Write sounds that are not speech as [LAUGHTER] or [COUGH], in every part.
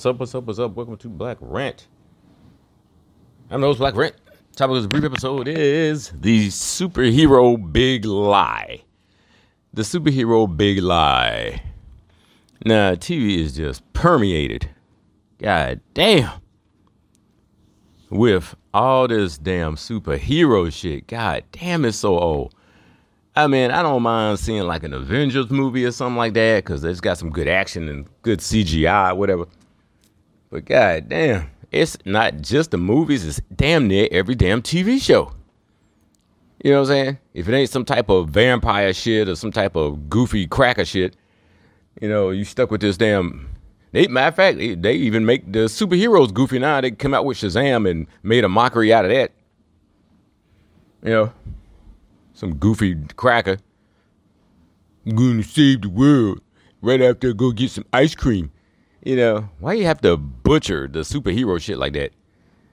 What's up? What's up? What's up? Welcome to Black Rant. I'm the Black Rant. Topic of this brief episode is the superhero big lie. The superhero big lie. Now, TV is just permeated. God damn. With all this damn superhero shit. God damn, it's so old. I mean, I don't mind seeing like an Avengers movie or something like that because it's got some good action and good CGI, whatever. But god damn, it's not just the movies, it's damn near every damn TV show. You know what I'm saying? If it ain't some type of vampire shit or some type of goofy cracker shit, you know, you stuck with this damn. They, matter of fact, they, they even make the superheroes goofy now. They come out with Shazam and made a mockery out of that. You know, some goofy cracker. I'm gonna save the world right after I go get some ice cream. You know, why you have to butcher the superhero shit like that?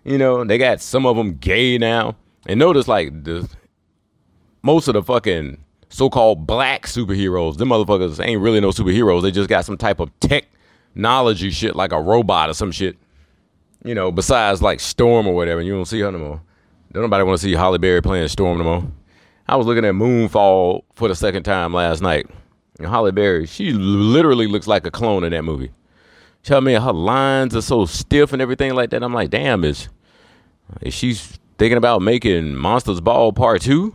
You know, they got some of them gay now. And notice like the most of the fucking so-called black superheroes, them motherfuckers ain't really no superheroes. They just got some type of technology shit like a robot or some shit. You know, besides like Storm or whatever, you don't see her no more. Don't nobody want to see Halle Berry playing Storm no more. I was looking at Moonfall for the second time last night. And Halle Berry, she literally looks like a clone in that movie. Tell me her lines are so stiff and everything like that. I'm like, damn, is is she thinking about making Monsters Ball Part Two?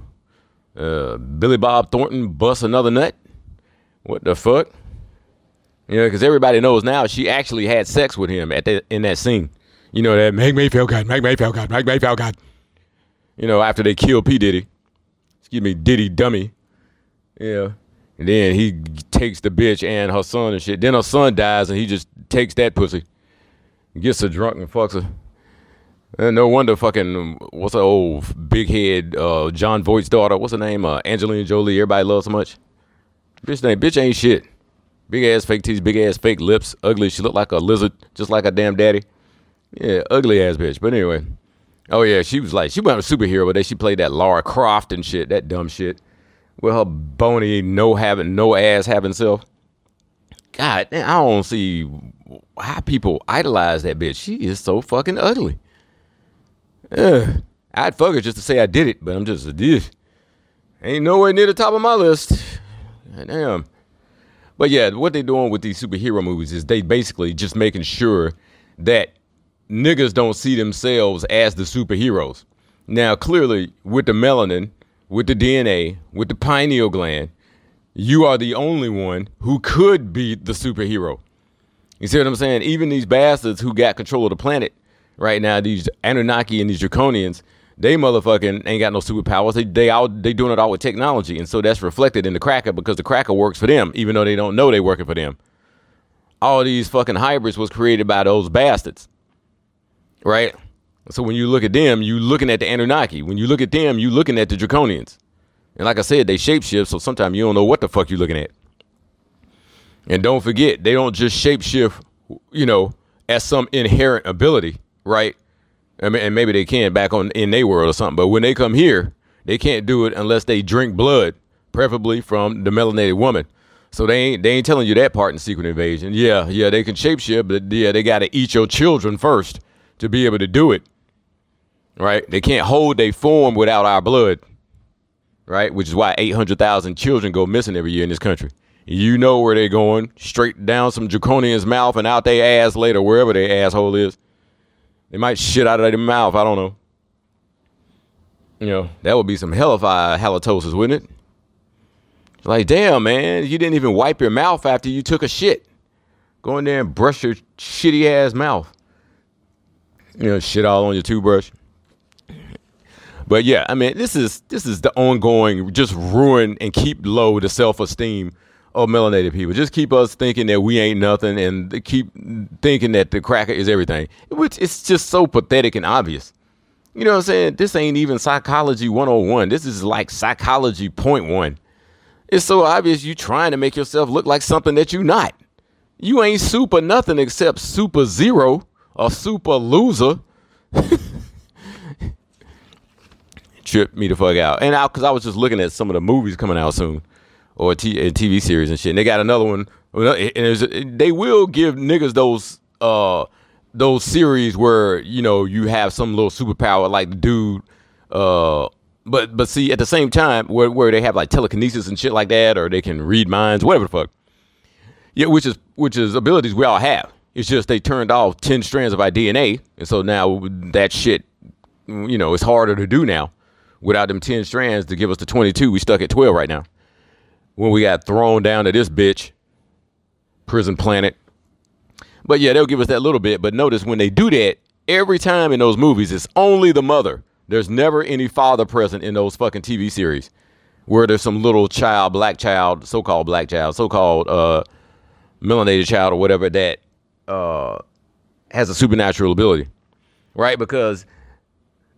Uh, Billy Bob Thornton bust another nut? What the fuck? You know, because everybody knows now she actually had sex with him at that in that scene. You know that make me feel good, make me feel good, make me feel good. You know, after they killed P Diddy, excuse me, Diddy dummy. Yeah. And then he takes the bitch and her son and shit. Then her son dies and he just takes that pussy, gets her drunk and fucks her. And no wonder fucking what's the old big head uh, Jon Voight's daughter? What's her name? Uh, Angelina Jolie. Everybody loves so much. Bitch name bitch ain't shit. Big ass fake teeth, big ass fake lips, ugly. She looked like a lizard, just like a damn daddy. Yeah, ugly ass bitch. But anyway, oh yeah, she was like she wasn't a superhero, but then she played that Lara Croft and shit, that dumb shit, with her bony, no having, no ass having self. God, I don't see how people idolize that bitch. She is so fucking ugly. Ugh. I'd fuck her just to say I did it, but I'm just a dish. Ain't nowhere near the top of my list. Damn. But yeah, what they doing with these superhero movies is they basically just making sure that niggas don't see themselves as the superheroes. Now, clearly, with the melanin, with the DNA, with the pineal gland, you are the only one who could be the superhero. You see what I'm saying? Even these bastards who got control of the planet right now, these Anunnaki and these Draconians, they motherfucking ain't got no superpowers. They they all they doing it all with technology, and so that's reflected in the cracker because the cracker works for them, even though they don't know they working for them. All these fucking hybrids was created by those bastards, right? So when you look at them, you're looking at the Anunnaki. When you look at them, you're looking at the Draconians. And like I said, they shapeshift, so sometimes you don't know what the fuck you're looking at. And don't forget, they don't just shapeshift, you know, as some inherent ability, right? I mean, and maybe they can back on in their world or something. But when they come here, they can't do it unless they drink blood, preferably from the melanated woman. So they ain't they ain't telling you that part in Secret Invasion. Yeah, yeah, they can shapeshift, but yeah, they got to eat your children first to be able to do it. Right? They can't hold their form without our blood. Right? Which is why 800,000 children go missing every year in this country. You know where they're going, straight down some draconian's mouth and out their ass later, wherever their asshole is. They might shit out of their mouth. I don't know. You know, that would be some hellified halitosis, wouldn't it? Like, damn, man, you didn't even wipe your mouth after you took a shit. Go in there and brush your shitty ass mouth. You know, shit all on your toothbrush. But yeah, I mean, this is this is the ongoing just ruin and keep low the self esteem of melanated people. Just keep us thinking that we ain't nothing and keep thinking that the cracker is everything. Which it's just so pathetic and obvious. You know what I'm saying? This ain't even psychology 101. This is like psychology point one. It's so obvious you trying to make yourself look like something that you're not. You ain't super nothing except super zero or super loser. [LAUGHS] Tripped me the fuck out. And out because I was just looking at some of the movies coming out soon or t- a TV series and shit. And they got another one. And they will give niggas those uh those series where you know you have some little superpower like the dude uh but but see at the same time where where they have like telekinesis and shit like that or they can read minds whatever the fuck yeah which is which is abilities we all have it's just they turned off 10 strands of our DNA and so now that shit you know it's harder to do now without them 10 strands to give us the 22 we stuck at 12 right now when we got thrown down to this bitch prison planet but yeah, they'll give us that little bit. But notice when they do that, every time in those movies, it's only the mother. There's never any father present in those fucking TV series where there's some little child, black child, so called black child, so called uh, melanated child, or whatever that uh, has a supernatural ability, right? Because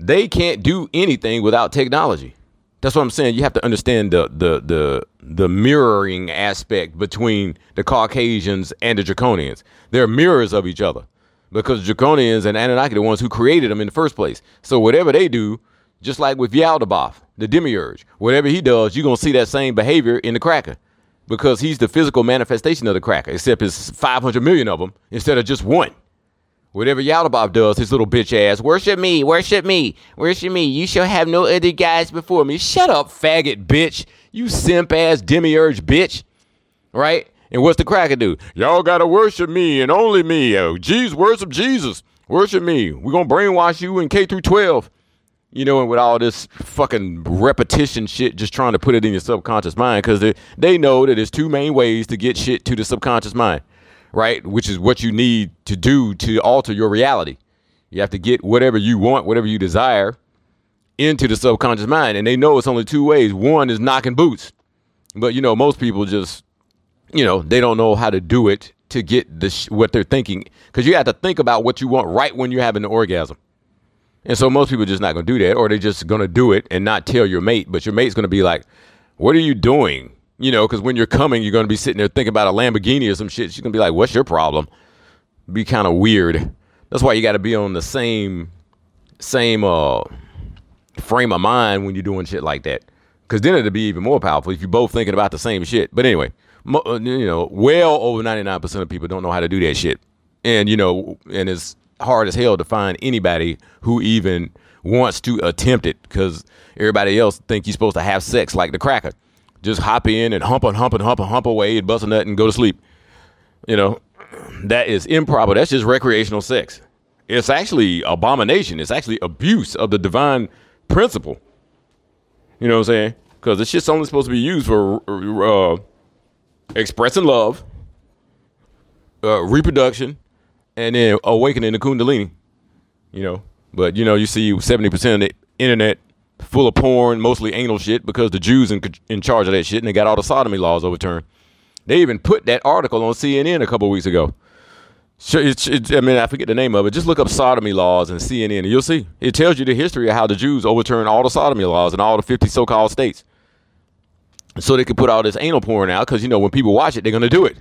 they can't do anything without technology. That's what I'm saying. You have to understand the the the the mirroring aspect between the Caucasians and the Draconians. They're mirrors of each other because Draconians and Anunnaki are the ones who created them in the first place. So whatever they do, just like with Yaldabaoth, the Demiurge, whatever he does, you're gonna see that same behavior in the Cracker because he's the physical manifestation of the Cracker. Except it's 500 million of them instead of just one. Whatever Yaldabaoth does, his little bitch ass, worship me, worship me, worship me. You shall have no other guys before me. Shut up, faggot bitch. You simp ass demiurge bitch. Right? And what's the cracker do? Y'all gotta worship me and only me. Oh, Jesus, worship Jesus. Worship me. We're gonna brainwash you in K through 12. You know, and with all this fucking repetition shit, just trying to put it in your subconscious mind, because they, they know that there's two main ways to get shit to the subconscious mind right? Which is what you need to do to alter your reality. You have to get whatever you want, whatever you desire, into the subconscious mind. And they know it's only two ways. One is knocking boots. But, you know, most people just, you know, they don't know how to do it to get the sh- what they're thinking. Because you have to think about what you want right when you're having the orgasm. And so most people are just not going to do that, or they're just going to do it and not tell your mate. But your mate's going to be like, What are you doing? You know, because when you're coming, you're going to be sitting there thinking about a Lamborghini or some shit. She's going to be like, what's your problem? Be kind of weird. That's why you got to be on the same, same uh, frame of mind when you're doing shit like that. Because then it'd be even more powerful if you're both thinking about the same shit. But anyway, uh, you know, well over 99% of people don't know how to do that shit. And, you know, and it's hard as hell to find anybody who even wants to attempt it because everybody else think you're supposed to have sex like the cracker just hop in and hump and hump and hump and hump away and bust a nut and go to sleep. You know, that is improper. That's just recreational sex. It's actually abomination. It's actually abuse of the divine principle. You know what I'm saying? Because this shit's only supposed to be used for uh, expressing love, uh, reproduction, and then awakening the kundalini. You know, but you know, you see 70% of the internet full of porn, mostly anal shit, because the Jews in, in charge of that shit, and they got all the sodomy laws overturned. They even put that article on CNN a couple weeks ago. I mean, I forget the name of it. Just look up sodomy laws and CNN, and you'll see. It tells you the history of how the Jews overturned all the sodomy laws in all the 50 so-called states. So they could put all this anal porn out, because, you know, when people watch it, they're going to do it.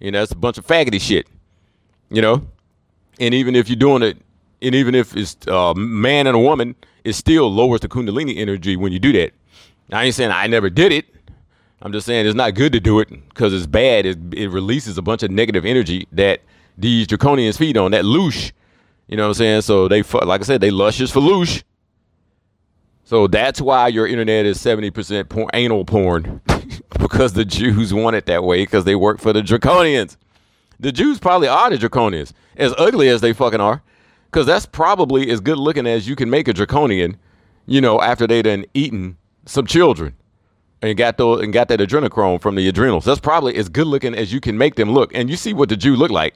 You know, it's a bunch of faggoty shit. You know? And even if you're doing it, and even if it's a man and a woman, it still lowers the kundalini energy when you do that. I ain't saying I never did it. I'm just saying it's not good to do it because it's bad. It, it, releases a bunch of negative energy that these draconians feed on, that loosh. You know what I'm saying? So they, like I said, they luscious for loosh. So that's why your internet is 70% porn, anal porn [LAUGHS] because the Jews want it that way because they work for the draconians. The Jews probably are the draconians, as ugly as they fucking are because that's probably as good looking as you can make a draconian, you know, after they done eaten some children and got those and got that adrenochrome from the adrenals. That's probably as good looking as you can make them look. And you see what the Jew look like.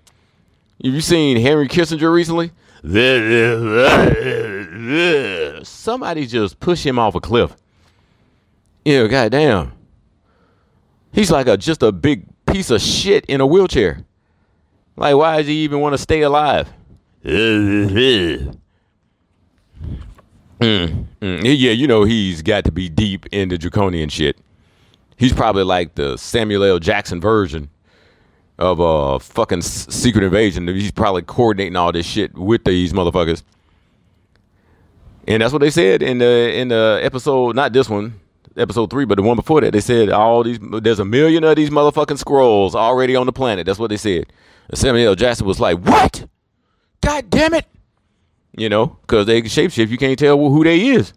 Have you seen Henry Kissinger recently? [LAUGHS] Somebody just push him off a cliff. You know, goddamn. He's like a just a big piece of shit in a wheelchair. Like, why does he even want to stay alive? Mm, mm. Yeah, you know he's got to be deep into draconian shit. He's probably like the Samuel L. Jackson version of a uh, fucking secret invasion. He's probably coordinating all this shit with these motherfuckers. And that's what they said in the in the episode, not this one, episode three, but the one before that, they said all these there's a million of these motherfucking Skrulls already on the planet. That's what they said. And Samuel L. Jackson was like, "What? God damn it!" You know, because they can shapeshift, you can't tell who they is.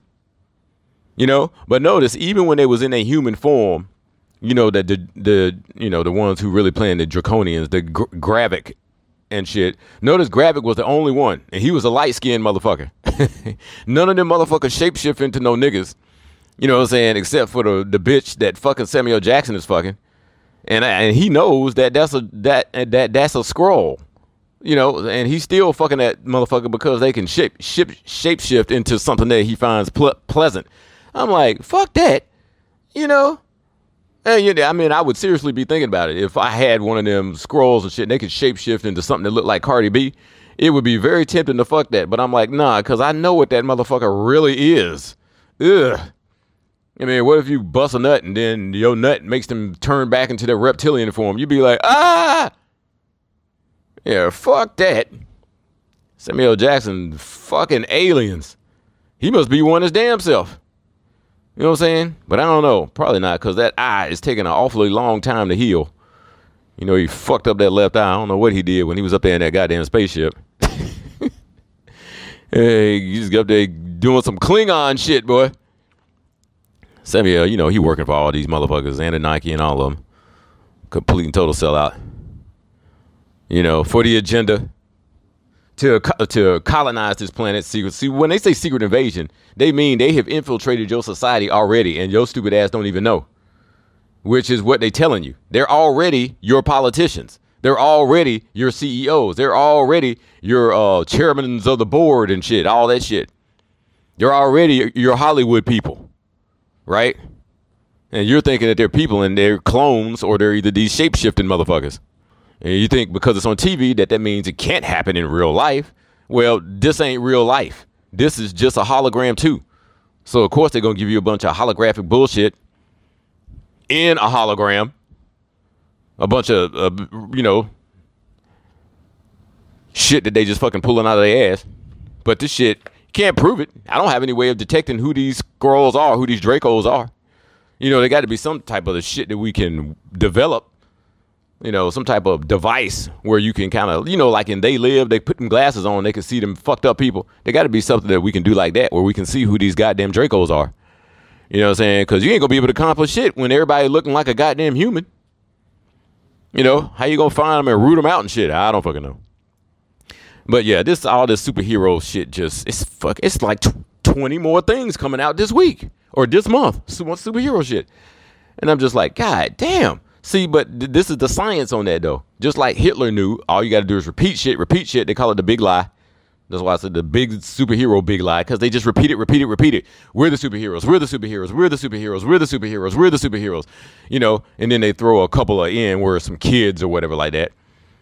You know, but notice even when they was in a human form, you know that the the you know the ones who really playing the draconians, the Gr- Gravik and shit. Notice Gravik was the only one, and he was a light skinned motherfucker. [LAUGHS] None of them motherfuckers shapeshift into no niggas. You know what I'm saying? Except for the the bitch that fucking Samuel Jackson is fucking, and and he knows that that's a that that that's a Skrull. You know, and he's still fucking that motherfucker because they can shape shape shapeshift into something that he finds ple- pleasant. I'm like, fuck that. You know, and, you know, I mean, I would seriously be thinking about it if I had one of them Skrulls and shit. And they could shapeshift into something that looked like Cardi B. It would be very tempting to fuck that, but I'm like, nah, because I know what that motherfucker really is. Ugh. I mean, what if you bust a nut and then your nut makes them turn back into their reptilian form? You'd be like, ah, yeah, fuck that. Samuel Jackson, fucking aliens. He must be one his damn self. You know what I'm saying? But I don't know. Probably not, because that eye is taking an awfully long time to heal. You know, he fucked up that left eye. I don't know what he did when he was up there in that goddamn spaceship. [LAUGHS] hey, you he's up there doing some Klingon shit, boy. Samuel, you know, he working for all these motherfuckers and the Nike and all of them. Complete and total sellout. You know, for the agenda to to colonize this planet. Secret. See, when they say secret invasion, they mean they have infiltrated your society already, and your stupid ass don't even know. Which is what they're telling you. They're already your politicians. They're already your CEOs. They're already your uh, chairmen of the board and shit. All that shit. They're already your Hollywood people, right? And you're thinking that they're people and they're clones or they're either these shape shifting motherfuckers. And you think because it's on TV that that means it can't happen in real life. Well, this ain't real life. This is just a hologram too. So of course they're gonna give you a bunch of holographic bullshit in a hologram. A bunch of uh, you know shit that they just fucking pulling out of their ass. But this shit can't prove it. I don't have any way of detecting who these girls are, who these Dracos are. You know, there got to be some type of the shit that we can develop you know, some type of device where you can kind of, you know, like in They Live, they put them glasses on, they can see them fucked up people. There got to be something that we can do like that where we can see who these goddamn Dracos are. You know what I'm saying? Because you ain't gonna be able to accomplish shit when everybody looking like a goddamn human. You know how you gonna find them and root them out and shit? I don't fucking know. But yeah, this all this superhero shit just it's fuck. It's like twenty more things coming out this week or this month. Superhero shit, and I'm just like, God damn. See, but th- this is the science on that though. Just like Hitler knew, all you got to do is repeat shit, repeat shit. They call it the big lie. That's why I said the big superhero big lie because they just repeat it, repeat it, repeat it. We're the superheroes. We're the superheroes. We're the superheroes. We're the superheroes. We're the superheroes. You know, and then they throw a couple of in where some kids or whatever like that.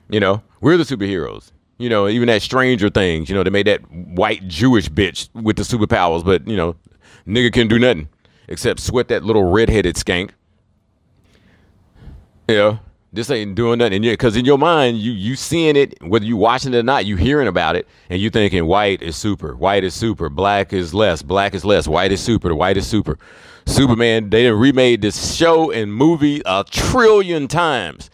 You know, we're the superheroes. You know, even that Stranger Things. You know, they made that white Jewish bitch with the superpowers, but you know, nigga can do nothing except sweat that little redheaded skank. Yeah, this ain't doing nothing. Because in your mind, you you seeing it, whether you watching it or not, you hearing about it, and you thinking white is super, white is super, black is less, black is less, white is super, white is super. Superman, they remade this show and movie a trillion times,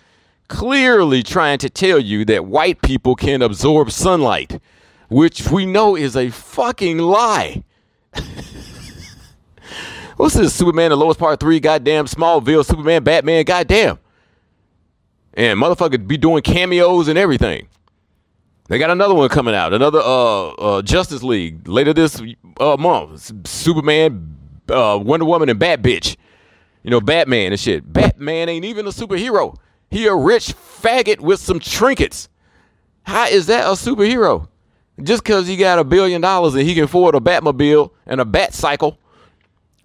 clearly trying to tell you that white people can absorb sunlight, which we know is a fucking lie. [LAUGHS] What's this? Superman, the lowest part three, goddamn Smallville, Superman, Batman, goddamn and motherfuckers be doing cameos and everything. They got another one coming out, another uh, uh Justice League later this uh, month. Superman, uh, Wonder Woman, and Bat Bitch. You know, Batman and shit. Batman ain't even a superhero. He a rich faggot with some trinkets. How is that a superhero? Just because he got a billion dollars and he can afford a Batmobile and a Bat cycle,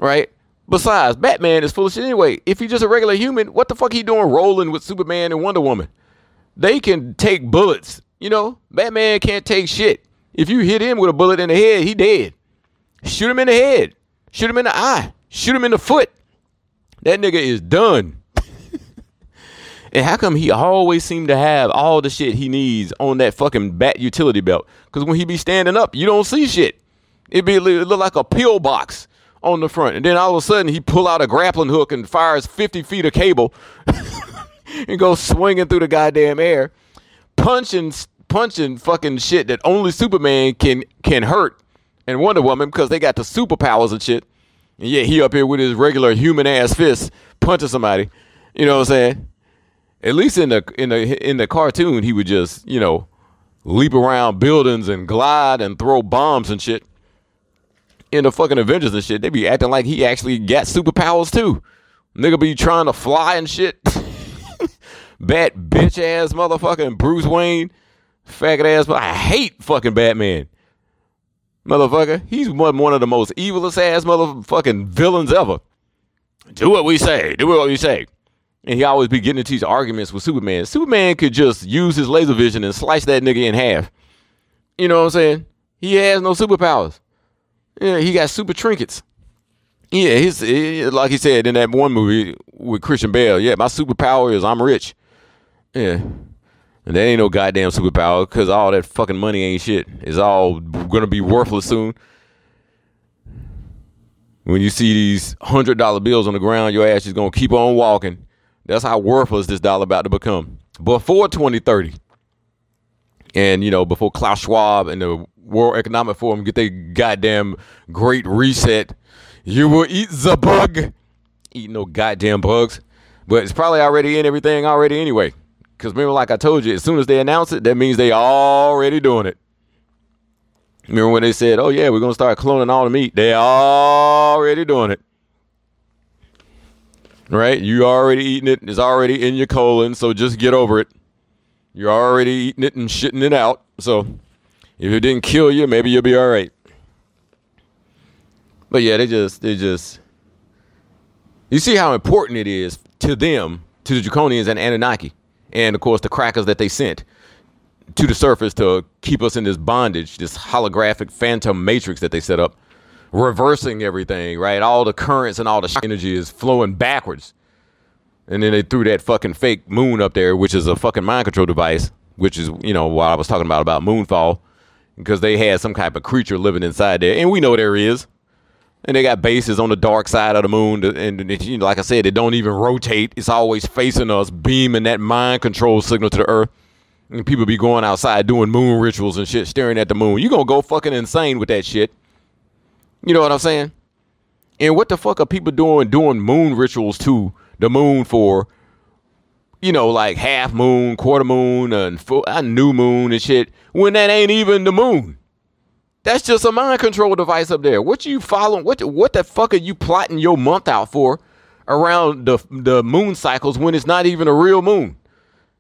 right? Besides, Batman is shit anyway. If he's just a regular human, what the fuck he doing rolling with Superman and Wonder Woman? They can take bullets. You know, Batman can't take shit. If you hit him with a bullet in the head, he dead. Shoot him in the head. Shoot him in the eye. Shoot him in the foot. That nigga is done. [LAUGHS] and how come he always seem to have all the shit he needs on that fucking bat utility belt? Because when he be standing up, you don't see shit. It be it look like a pill box on the front. And then all of a sudden he pull out a grappling hook and fires 50 feet of cable [LAUGHS] and goes swinging through the goddamn air, punching punching fucking shit that only Superman can can hurt and Wonder Woman because they got the superpowers and shit. And yet he up here with his regular human ass fist punching somebody. You know what I'm saying? At least in the in the in the cartoon, he would just you know leap around buildings and glide and throw bombs and shit. In the fucking Avengers and shit, they be acting like he actually got superpowers too. Nigga be trying to fly and shit. [LAUGHS] Bad bitch ass motherfucking Bruce Wayne, faggot ass. I hate fucking Batman motherfucker. He's one, one of the most evilest ass motherfucking villains ever. Do what we say. Do what we say. And he always be getting into these arguments with Superman. Superman could just use his laser vision and slice that nigga in half. You know what I'm saying? He has no superpowers. Yeah, he got super trinkets. Yeah, he's like he said in that one movie with Christian Bale. Yeah, my superpower is I'm rich. Yeah, and that ain't no goddamn superpower because all that fucking money ain't shit. It's all gonna be worthless soon. When you see these hundred dollar bills on the ground, your ass is gonna keep on walking. That's how worthless this dollar about to become. Before 2030. And you know, before Klaus Schwab and the World Economic Forum get their goddamn great reset, you will eat the bug. Eat no goddamn bugs. But it's probably already in everything already anyway. Because remember, like I told you, as soon as they announce it, that means they already doing it. Remember when they said, "Oh yeah, we're gonna start cloning all the meat"? They already doing it, right? You already eating it. It's already in your colon, so just get over it. You're already eating it and shitting it out. So if it didn't kill you, maybe you'll be all right. But yeah, they just they just you see how important it is to them, to the Draconians and Anunnaki and of course the crackers that they sent to the surface to keep us in this bondage, this holographic phantom matrix that they set up, reversing everything, right? All the currents and all the energy is flowing backwards. And then they threw that fucking fake moon up there, which is a fucking mind control device, which is, you know, what I was talking about about moonfall, because they had some type of creature living inside there. And we know there is and they got bases on the dark side of the moon. And, you know, like I said, it don't even rotate. It's always facing us, beaming that mind control signal to the earth. And people be going outside doing moon rituals and shit, staring at the moon. You gonna go fucking insane with that shit. You know what I'm saying? And what the fuck are people doing doing moon rituals to the moon for? You know, like half moon, quarter moon, and full, a new moon and shit. When that ain't even the moon. That's just a mind control device up there. What you following? What what the fuck are you plotting your month out for around the the moon cycles when it's not even a real moon?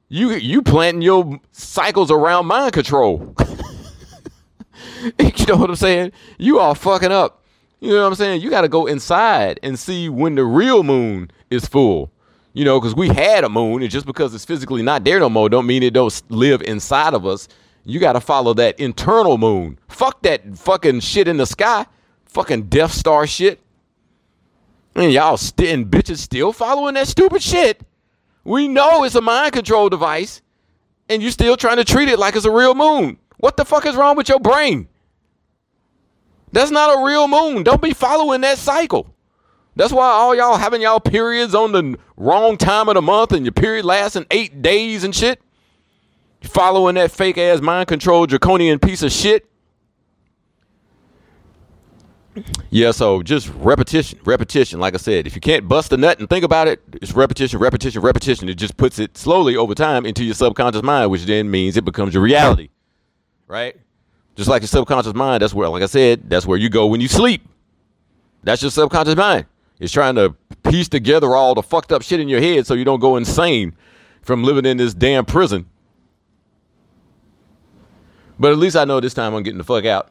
You you planting your cycles around mind control. [LAUGHS] you know what I'm saying? You are fucking up. You know what I'm saying? You got to go inside and see when the real moon is full. You know, because we had a moon, and just because it's physically not there no more, don't mean it don't live inside of us you got to follow that internal moon. Fuck that fucking shit in the sky. Fucking Death Star shit. And y'all and bitches still following that stupid shit. We know it's a mind control device, and you still trying to treat it like it's a real moon. What the fuck is wrong with your brain? That's not a real moon. Don't be following that cycle. That's why all y'all having y'all periods on the wrong time of the month and your period lasting eight days and shit following that fake ass mind control draconian piece of shit. Yeah, so just repetition, repetition. Like I said, if you can't bust a nut and think about it, it's repetition, repetition, repetition. It just puts it slowly over time into your subconscious mind, which then means it becomes your reality. Right? Just like your subconscious mind, that's where, like I said, that's where you go when you sleep. That's your subconscious mind. It's trying to piece together all the fucked up shit in your head so you don't go insane from living in this damn prison but at least I know this time I'm getting the fuck out.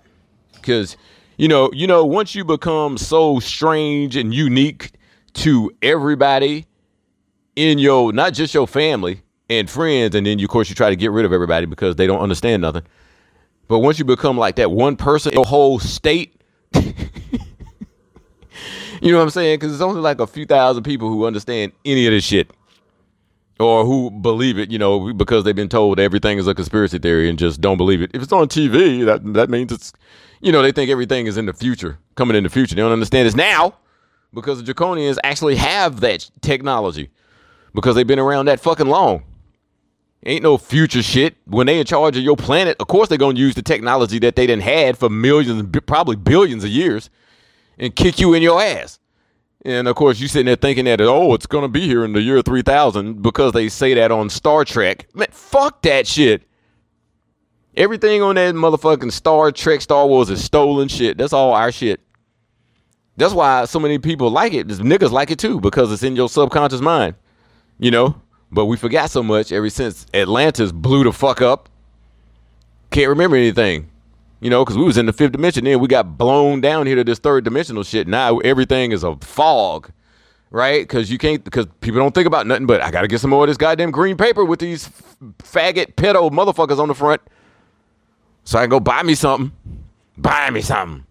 Cause you know, you know, once you become so strange and unique to everybody in your not just your family and friends, and then you, of course you try to get rid of everybody because they don't understand nothing. But once you become like that one person, your whole state, [LAUGHS] you know what I'm saying? Because it's only like a few thousand people who understand any of this shit. or who believe it, you know, because they've been told everything is a conspiracy theory and just don't believe it. If it's on TV, that that means it's, you know, they think everything is in the future, coming in the future. They don't understand it's now because the draconians actually have that technology because they've been around that fucking long. Ain't no future shit. When they in charge of your planet, of course they're gonna use the technology that they didn't had for millions, probably billions of years, and kick you in your ass. And of course, you sitting there thinking that oh, it's gonna be here in the year three thousand because they say that on Star Trek. Man, fuck that shit. Everything on that motherfucking Star Trek, Star Wars is stolen shit. That's all our shit. That's why so many people like it. Niggas like it too because it's in your subconscious mind. You know, but we forgot so much ever since Atlantis blew the fuck up. Can't remember anything. You know, because we was in the fifth dimension, then we got blown down here to this third dimensional shit. Now everything is a fog, right? Because you can't, because people don't think about nothing. But I gotta get some more of this goddamn green paper with these faggot pedo motherfuckers on the front, so I can go buy me something. Buy me something.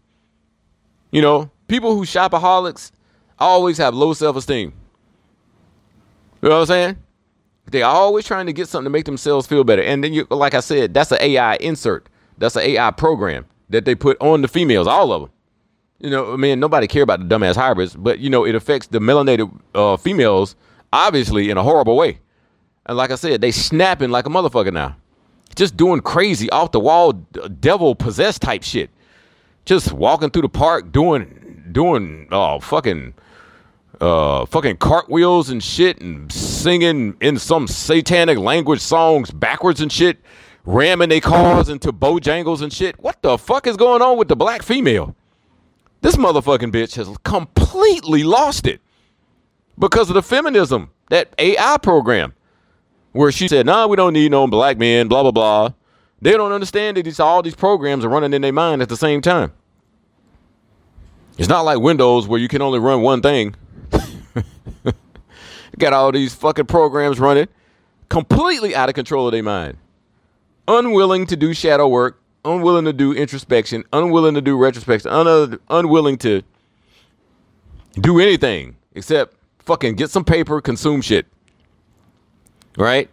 You know, people who shopaholics always have low self esteem. You know what I'm saying? They're always trying to get something to make themselves feel better. And then, you, like I said, that's an AI insert. That's an AI program that they put on the females, all of them. You know, I mean, nobody care about the dumbass hybrids, but you know, it affects the melanated uh, females obviously in a horrible way. And like I said, they snapping like a motherfucker now, just doing crazy off the wall, devil possessed type shit. Just walking through the park doing doing oh fucking uh, fucking cartwheels and shit and singing in some satanic language songs backwards and shit, ramming their cars into Bojangles and shit. What the fuck is going on with the black female? This motherfucking bitch has completely lost it because of the feminism, that AI program, where she said, nah, we don't need no black men, blah, blah, blah. They don't understand that these, all these programs are running in their mind at the same time. It's not like Windows where you can only run one thing. [LAUGHS] Got all these fucking programs running, completely out of control of their mind. Unwilling to do shadow work, unwilling to do introspection, unwilling to do retrospection, un- unwilling to do anything except fucking get some paper, consume shit. Right?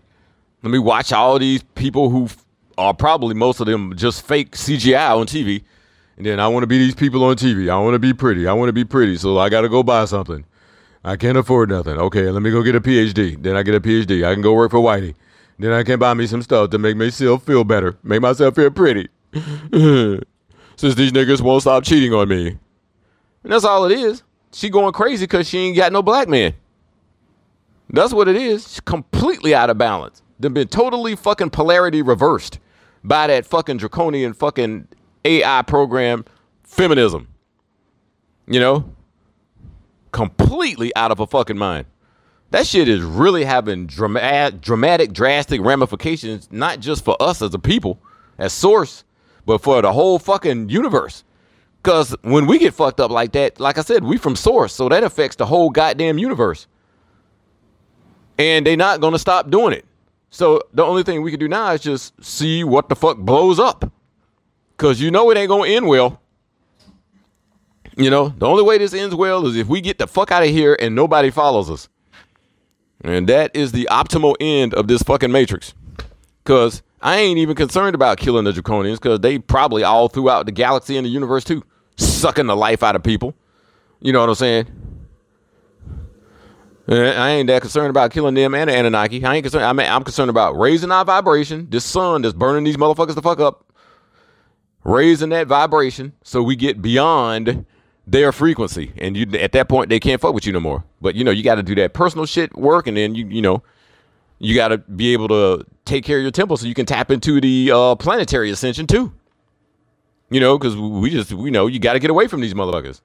Let me watch all these people who are probably most of them just fake CGI on TV. And then I want to be these people on TV. I want to be pretty. I want to be pretty. So I got to go buy something. I can't afford nothing. Okay, let me go get a PhD. Then I get a PhD. I can go work for Whitey. Then I can buy me some stuff to make myself feel better, make myself feel pretty. [LAUGHS] Since these niggas won't stop cheating on me. And that's all it is. She going crazy because she ain't got no black man. That's what it is. She's completely out of balance. They've been totally fucking polarity reversed by that fucking draconian fucking AI program feminism. You know? Completely out of a fucking mind. That shit is really having dramatic, dramatic, drastic ramifications, not just for us as a people, as source, but for the whole fucking universe. Because when we get fucked up like that, like I said, we from source, so that affects the whole goddamn universe. And they're not gonna stop doing it. So the only thing we can do now is just see what the fuck blows up. Cause you know it ain't gonna end well. You know, the only way this ends well is if we get the fuck out of here and nobody follows us. And that is the optimal end of this fucking matrix. Cause I ain't even concerned about killing the draconians because they probably all throughout the galaxy and the universe too, sucking the life out of people. You know what I'm saying? I ain't that concerned about killing them and the Anunnaki. I ain't concerned. I mean, I'm concerned about raising our vibration. This sun that's burning these motherfuckers the fuck up. Raising that vibration so we get beyond their frequency, and you at that point they can't fuck with you no more. But you know you got to do that personal shit work, and then you you know you got to be able to take care of your temple so you can tap into the uh, planetary ascension too. You know, because we just we know you got to get away from these motherfuckers.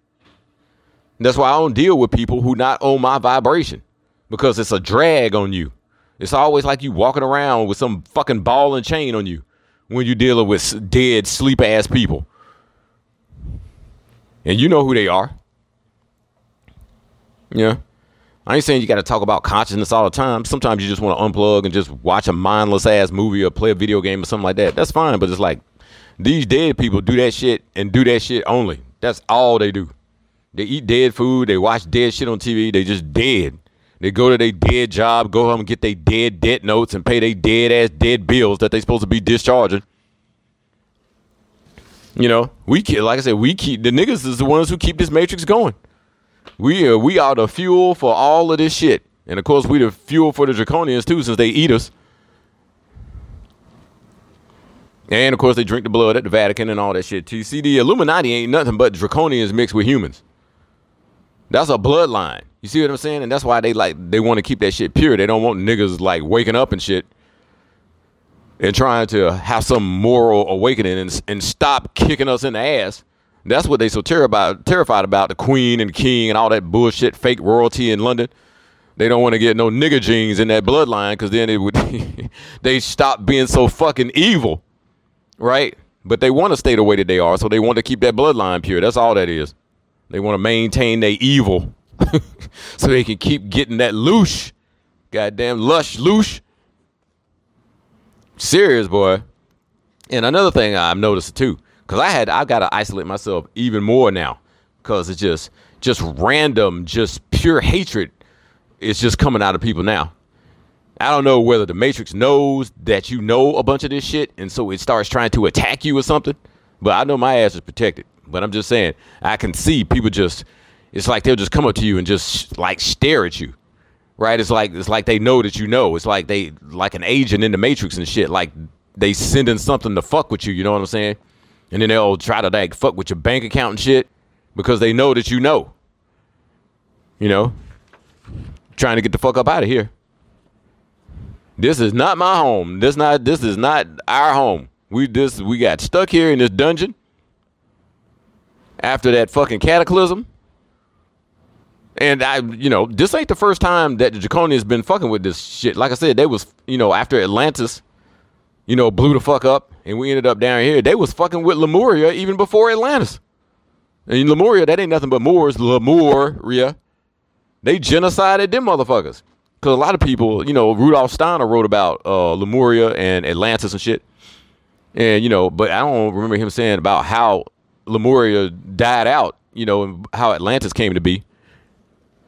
That's why I don't deal with people who not on my vibration because it's a drag on you. It's always like you walking around with some fucking ball and chain on you when you're dealing with dead sleep ass people and you know who they are. Yeah. I ain't saying you got to talk about consciousness all the time. Sometimes you just want to unplug and just watch a mindless ass movie or play a video game or something like that. That's fine, but it's like these dead people do that shit and do that shit only. That's all they do. They eat dead food. They watch dead shit on TV. They just dead. They go to their dead job, go home and get their dead debt notes and pay their dead ass dead bills that they supposed to be discharging. You know, we keep, like I said, we keep the niggas is the ones who keep this matrix going. We uh, we are the fuel for all of this shit, and of course we the fuel for the draconians too, since they eat us. And of course they drink the blood at the Vatican and all that shit. You see, the Illuminati ain't nothing but draconians mixed with humans. That's a bloodline. You see what I'm saying? And that's why they like they want to keep that shit pure. They don't want niggas like waking up and shit and trying to have some moral awakening and, and stop kicking us in the ass. That's what they so terrified terrified about the queen and king and all that bullshit fake royalty in London. They don't want to get no nigger genes in that bloodline because then it would [LAUGHS] they stop being so fucking evil, right? But they want to stay the way that they are, so they want to keep that bloodline pure. That's all that is. They want to maintain their evil, [LAUGHS] so they can keep getting that loosh, goddamn lush loosh Serious, boy. And another thing I've noticed too, because I had I've got to isolate myself even more now, because it's just just random, just pure hatred. It's just coming out of people now. I don't know whether the Matrix knows that you know a bunch of this shit, and so it starts trying to attack you or something. But I know my ass is protected. But I'm just saying, I can see people just. It's like they'll just come up to you and just like stare at you right? It's like it's like they know that you know. It's like they like an agent in the Matrix and shit. Like they sending something to fuck with you. You know what I'm saying? And then they'll try to like fuck with your bank account and shit because they know that you know. You know, trying to get the fuck up out of here. This is not my home. This not this is not our home. We this we got stuck here in this dungeon after that fucking cataclysm and I, you know, this ain't the first time that the Draconian has been fucking with this shit. Like I said, they was, you know, after Atlantis, you know, blew the fuck up, and we ended up down here. They was fucking with Lemuria even before Atlantis. And Lemuria, that ain't nothing but Moors. Lemuria, they genocided them motherfuckers. Because a lot of people, you know, Rudolf Steiner wrote about uh, Lemuria and Atlantis and shit. And, you know, but I don't remember him saying about how Lemuria died out, you know, and how Atlantis came to be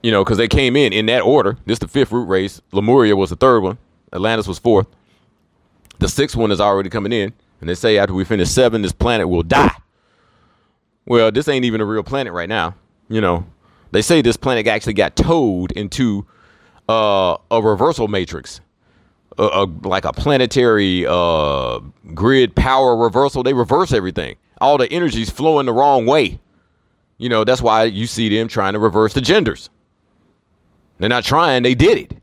you know, because they came in in that order. This is the fifth root race. Lemuria was the third one. Atlantis was fourth. The sixth one is already coming in, and they say after we finish seven, this planet will die. Well, this ain't even a real planet right now. You know, they say this planet actually got towed into uh, a reversal matrix, a, a, like a planetary uh, grid power reversal. They reverse everything. All the energy's flowing the wrong way. You know, that's why you see them trying to reverse the genders. They're not trying, they did it.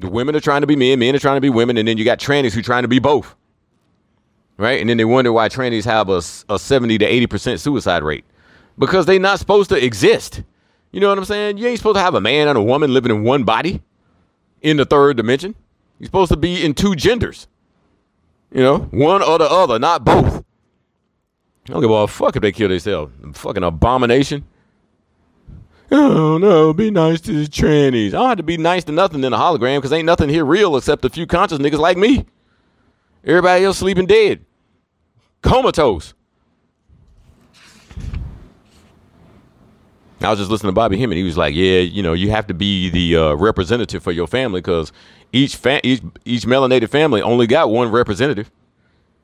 The women are trying to be men, men are trying to be women, and then you got trannies who are trying to be both. Right? And then they wonder why trannies have a, a 70 to 80% suicide rate. Because they're not supposed to exist. You know what I'm saying? You ain't supposed to have a man and a woman living in one body in the third dimension. You're supposed to be in two genders. You know, one or the other, not both. I don't give a fuck if they kill themselves. Fucking abomination. Oh no, be nice to the trannies. I don't have to be nice to nothing in a hologram because ain't nothing here real except a few conscious niggas like me. Everybody else sleeping dead, comatose. I was just listening to Bobby Hemmitt. He was like, "Yeah, you know, you have to be the uh, representative for your family because each fa- each each melanated family only got one representative.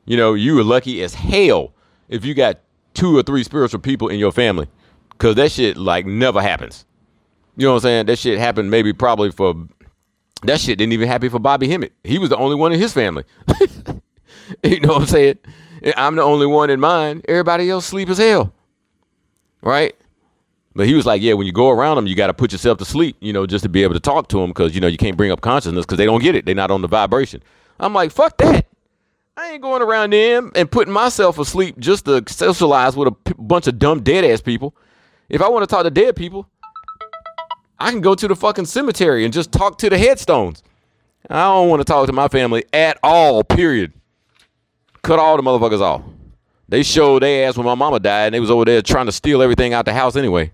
You know, you were lucky as hell if you got two or three spiritual people in your family." Cause that shit like never happens. You know what I'm saying? That shit happened maybe probably for that shit didn't even happen for Bobby Hemmitt. He was the only one in his family. [LAUGHS] you know what I'm saying? I'm the only one in mine. Everybody else sleep as hell. Right? But he was like, yeah, when you go around them, you got to put yourself to sleep, you know, just to be able to talk to them because, you know, you can't bring up consciousness because they don't get it. They're not on the vibration. I'm like, fuck that. I ain't going around them and putting myself asleep just to socialize with a p- bunch of dumb dead ass people. If I want to talk to dead people, I can go to the fucking cemetery and just talk to the headstones. I don't want to talk to my family at all, period. Cut all the motherfuckers off. They showed their ass when my mama died and they was over there trying to steal everything out the house anyway.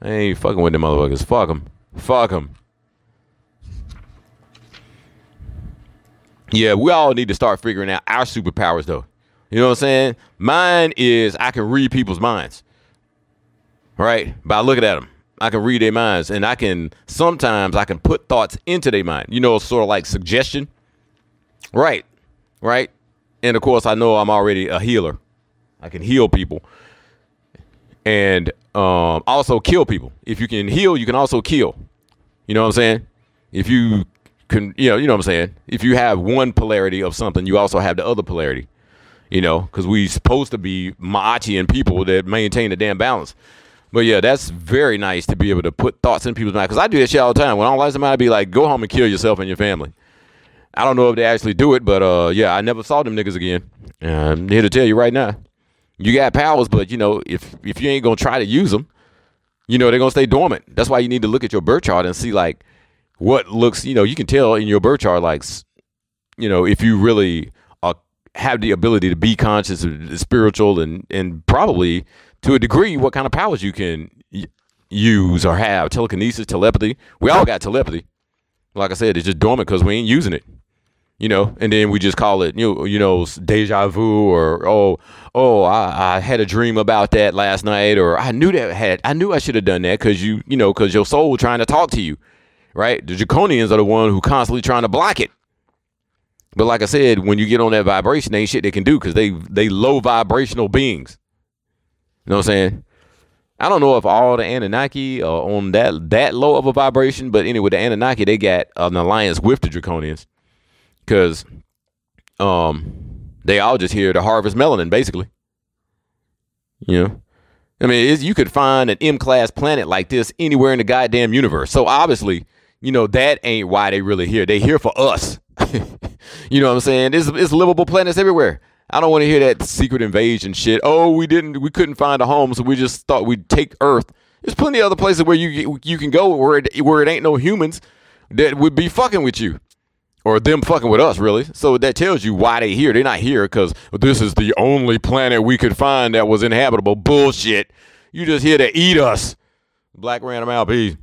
I ain't fucking with them motherfuckers. Fuck them. Fuck them. Yeah, we all need to start figuring out our superpowers though. You know what I'm saying? Mine is I can read people's minds right? By looking at them. I can read their minds, and I can sometimes I can put thoughts into their mind. You know, sort of like suggestion. Right, right. And of course, I know I'm already a healer. I can heal people, and um, also kill people. If you can heal, you can also kill. You know what I'm saying? If you can, you know, you know what I'm saying. If you have one polarity of something, you also have the other polarity. You know, because we supposed to be Maachian people that maintain the damn balance. But yeah, that's very nice to be able to put thoughts in people's mind. Because I do that shit all the time. When I don't like somebody, I be like, go home and kill yourself and your family. I don't know if they actually do it, but uh, yeah, I never saw them niggas again. I'm here to tell you right now, you got powers, but you know, if if you ain't gonna try to use them, you know they're gonna stay dormant. That's why you need to look at your birth chart and see like what looks. You know, you can tell in your birth chart, like, you know, if you really uh, have the ability to be conscious, and spiritual, and and probably to a degree, what kind of powers you can y- use or have. Telekinesis, telepathy. We all got telepathy. Like I said, it's just dormant because we ain't using it you know, and then we just call it, you know, you know, deja vu or oh, oh, I, I had a dream about that last night, or I knew that had, I knew I should have done that because you, you know, because your soul trying to talk to you, right? The draconians are the one who constantly trying to block it. But like I said, when you get on that vibration, ain't shit they can do because they they low vibrational beings. You know what I'm saying? I don't know if all the Anunnaki are on that that low of a vibration, but anyway, the Anunnaki they got an alliance with the Draconians. Because um they all just here to harvest melanin basically. You know? I mean you could find an m-class planet like this anywhere in the goddamn universe. So obviously you know that ain't why they really here. They here for us. [LAUGHS] You know what i'm saying? It's, it's livable planets everywhere i don't want to hear that secret invasion shit oh we didn't we couldn't find a home so we just thought we'd take earth there's plenty of other places where you you can go where it, where it ain't no humans that would be fucking with you or them fucking with us, really. So that tells you why they here. They're not here because this is the only planet we could find that was inhabitable. Bullshit. You just here to eat us. Black Random LP.